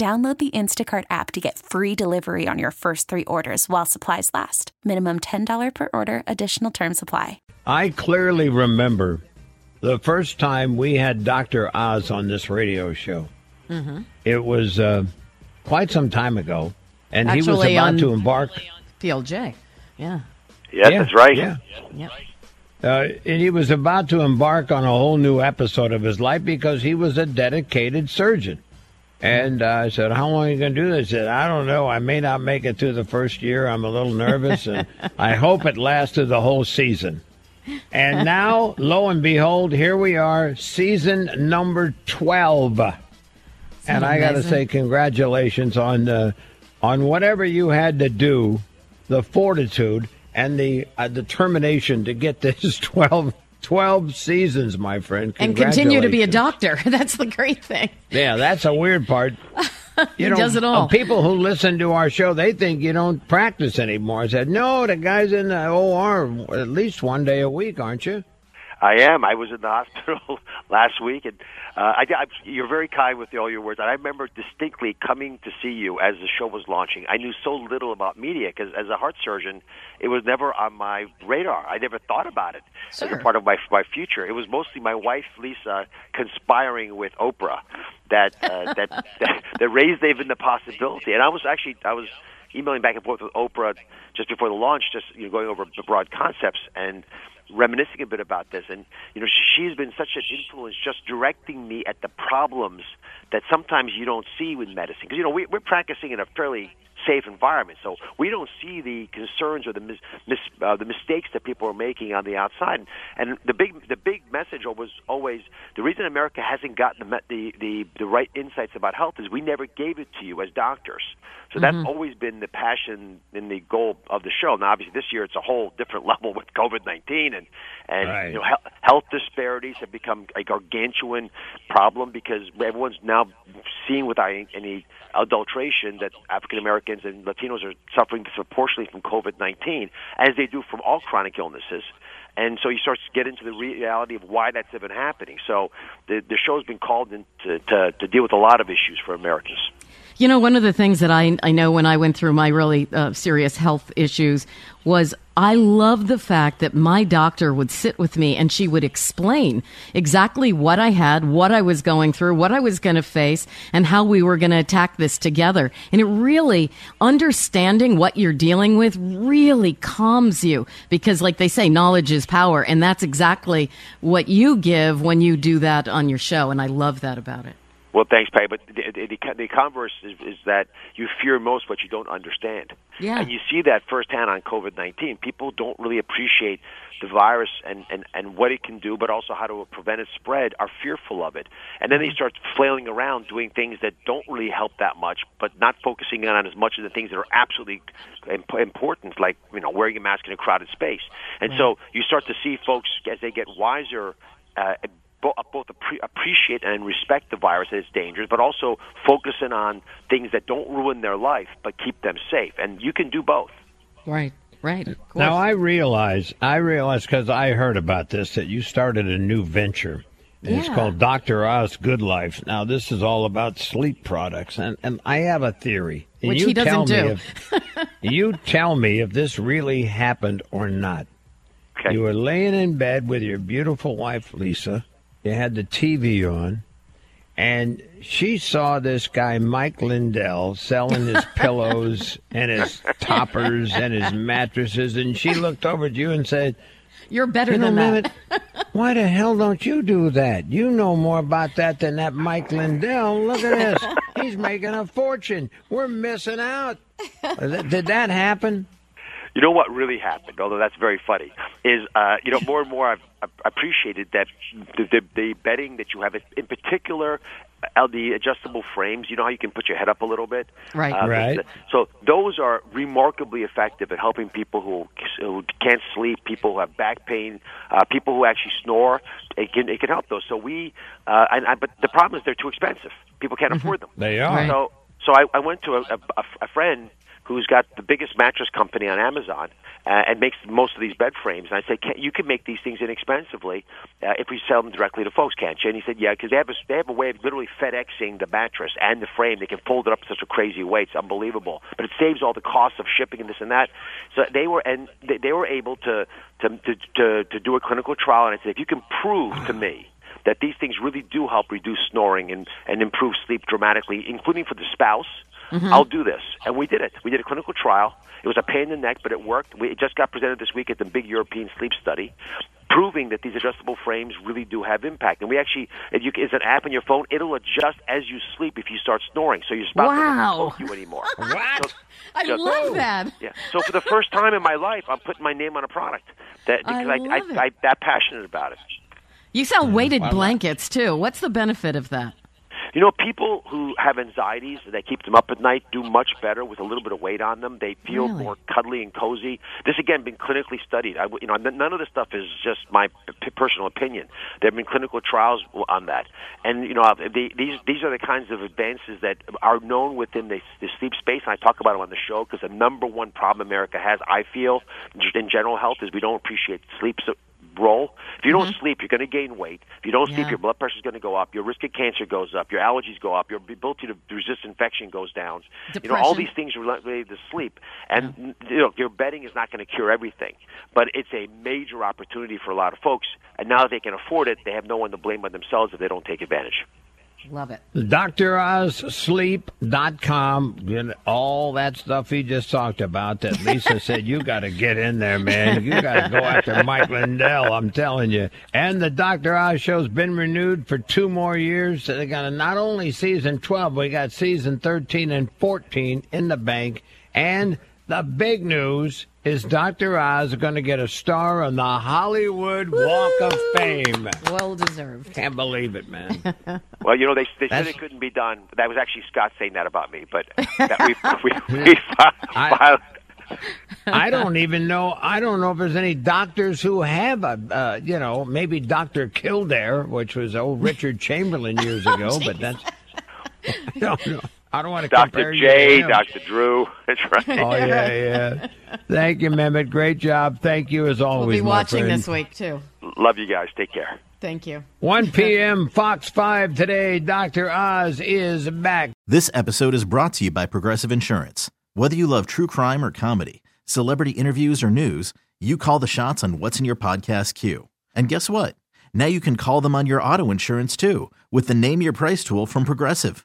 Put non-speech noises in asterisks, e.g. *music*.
Download the Instacart app to get free delivery on your first three orders while supplies last. Minimum $10 per order, additional term supply. I clearly remember the first time we had Dr. Oz on this radio show. Mm-hmm. It was uh, quite some time ago, and Actually, he was about on to embark. PLJ. Yeah. Yes, Yeah, that's right. Yeah. Yep. Uh, and he was about to embark on a whole new episode of his life because he was a dedicated surgeon. And uh, I said, How long are you going to do this? He said, I don't know. I may not make it through the first year. I'm a little nervous, and *laughs* I hope it lasts through the whole season. And now, lo and behold, here we are, season number 12. and I got to say, congratulations on, uh, on whatever you had to do, the fortitude and the uh, determination to get this *laughs* 12, 12 seasons, my friend. And continue to be a doctor. *laughs* That's the great thing. Yeah, that's a weird part. *laughs* You He does it all. People who listen to our show, they think you don't practice anymore. I said, no, the guy's in the OR at least one day a week, aren't you? I am. I was in the *laughs* hospital last week, and uh, I, I, you're very kind with all your words. And I remember distinctly coming to see you as the show was launching. I knew so little about media because, as a heart surgeon, it was never on my radar. I never thought about it as a part of my my future. It was mostly my wife Lisa conspiring with Oprah that uh, *laughs* that, that that raised even the possibility. And I was actually I was emailing back and forth with Oprah just before the launch, just you know, going over the broad concepts and reminiscing a bit about this. And you know, she's been such an influence, just directing me at the problems that sometimes you don't see with medicine. Because you know, we, we're practicing in a fairly safe environment, so we don't see the concerns or the mis, mis, uh, the mistakes that people are making on the outside. And the big the big message was always the reason America hasn't gotten the the the, the right insights about health is we never gave it to you as doctors. So that's always been the passion and the goal of the show. Now, obviously, this year it's a whole different *laughs* level with COVID nineteen, and and Right. you know he- health disparities have become a gargantuan problem because everyone's now seeing without any adulteration that African And Latinos are suffering disproportionately from COVID nineteen, as they do from all chronic illnesses. And so you start to get into the reality of why that's even happening. So the the show's been called in to, to, to deal with a lot of issues for Americans. You know, one of the things that I, I know when I went through my really uh, serious health issues was I love the fact that my doctor would sit with me and she would explain exactly what I had, what I was going through, what I was going to face, and how we were going to attack this together. And it really, understanding what you're dealing with really calms you because, like they say, knowledge is power. And that's exactly what you give when you do that on your show. And I love that about it. Well, thanks, Patty. But the, the, the, the converse is, is that you fear most what you don't understand. Yeah. And you see that firsthand on COVID 19. People don't really appreciate the virus and, and, and what it can do, but also how to prevent its spread, are fearful of it. And then they start flailing around doing things that don't really help that much, but not focusing on as much of the things that are absolutely imp- important, like you know wearing a mask in a crowded space. And so you start to see folks as they get wiser. Uh, bo- uh, both appre- appreciate and respect the virus and its dangers, but also focusing on things that don't ruin their life but keep them safe. And you can do both. Right, right. Now I realize, I realize because I heard about this that you started a new venture. And It's called Dr. Oz Good Life. Now this is all about sleep products, and and I have a theory. And Which you he doesn't tell do. Me if, *laughs* you tell me if this really happened or not. Okay. You were laying in bed with your beautiful wife Lisa. You had the TV on, and she saw this guy Mike Lindell selling his *laughs* pillows and his toppers and his mattresses, and she looked over at you and said, You're better "You know, than that. Mehmet, why the hell don't you do that? You know more about that than that Mike Lindell. Look at this; *laughs* he's making a fortune. We're missing out." Uh, did that happen? You know what really happened, although that's very funny, is uh, you know more and more I've, I've appreciated that the, the, the bedding that you have, in particular, uh, the adjustable frames. You know how you can put your head up a little bit, Right. Uh, Right. So those are remarkably effective at helping people who, who can't sleep, people who have back pain, uh, people who actually snore. It can it can help those. So we, uh, and I, but the problem is they're too expensive. People can't afford them. They are. Right. So, so I, I went to a, a, a friend who's got the biggest mattress company on Amazon uh, and makes most of these bed frames. And I said, you can make these things inexpensively uh, if we sell them directly to folks, can't you? And he said, yeah, because they have a, they have a way of literally FedExing the mattress and the frame. They can fold it up such a crazy weight. It's unbelievable. But it saves all the costs of shipping and this and that. So they were and they, they were able to to, to to to do a clinical trial. And I said, if you can prove to me that these things really do help reduce snoring and, and improve sleep dramatically, including for the spouse. Mm-hmm. I'll do this. And we did it. We did a clinical trial. It was a pain in the neck, but it worked. We, it just got presented this week at the big European sleep study, proving that these adjustable frames really do have impact. And we actually, if you, it's an app on your phone. It'll adjust as you sleep if you start snoring, so your spouse Wow. doesn't poke you anymore. *laughs* What? I Just- love that. Yeah. So for the first time in my life, I'm putting my name on a product that I because I, love I, it. I, that passionate about it. You sell mm-hmm. weighted blankets too. What's the benefit of that? You know, people who have anxieties that keep them up at night do much better with a little bit of weight on them. They feel Really? more cuddly and cozy. This again been clinically studied. I, you know, none of this stuff is just my p- personal opinion. There have been clinical trials on that, and you know, uh, the, these these are the kinds of advances that are known within the, the sleep space. And I talk about them on the show because the number one problem America has, I feel, in general health, is we don't appreciate sleep. So, role. If you don't sleep, you're going to gain weight. If you don't sleep, Mm-hmm. Your blood pressure's going to go up. Your risk of cancer goes up. Your allergies go up. Your ability to resist infection goes down. You know, all these things related to sleep. And you know, your bedding is not going to cure everything, but it's a major opportunity for a lot of folks. And now that they can afford it, they have no one to blame but themselves if they don't take advantage. Love it. DrOzSleep.com, get all that stuff he just talked about that Lisa *laughs* said, you got to get in there, man. You got to go after Mike Lindell, I'm telling you. And the Dr. Oz show's been renewed for two more years. So they got a, not only season 12, we got season 13 and 14 in the bank. And the big news is Dr. Oz is going to get a star on the Hollywood Walk of Fame. Well deserved. Can't believe it, man. *laughs* Well, you know, they, they said it couldn't be done. That was actually Scott saying that about me, but *laughs* that we, we, *laughs* we I- filed. I don't even know. I don't know if there's any doctors who have a, uh, you know, maybe Doctor Kildare, which was old Richard Chamberlain years ago, but that's. I don't know. I don't want to compare Dr. you J, to him. Dr. Drew. *laughs* That's right. Oh yeah, yeah. Thank you, Mehmet. Great job. Thank you as always. We'll be watching friend. this week too. Love you guys. Take care. Thank you. 1 *laughs* p.m. Fox 5 today. Dr. Oz is back. This episode is brought to you by Progressive Insurance. Whether you love true crime or comedy, celebrity interviews or news, you call the shots on what's in your podcast queue. And guess what? Now you can call them on your auto insurance too with the Name Your Price tool from Progressive.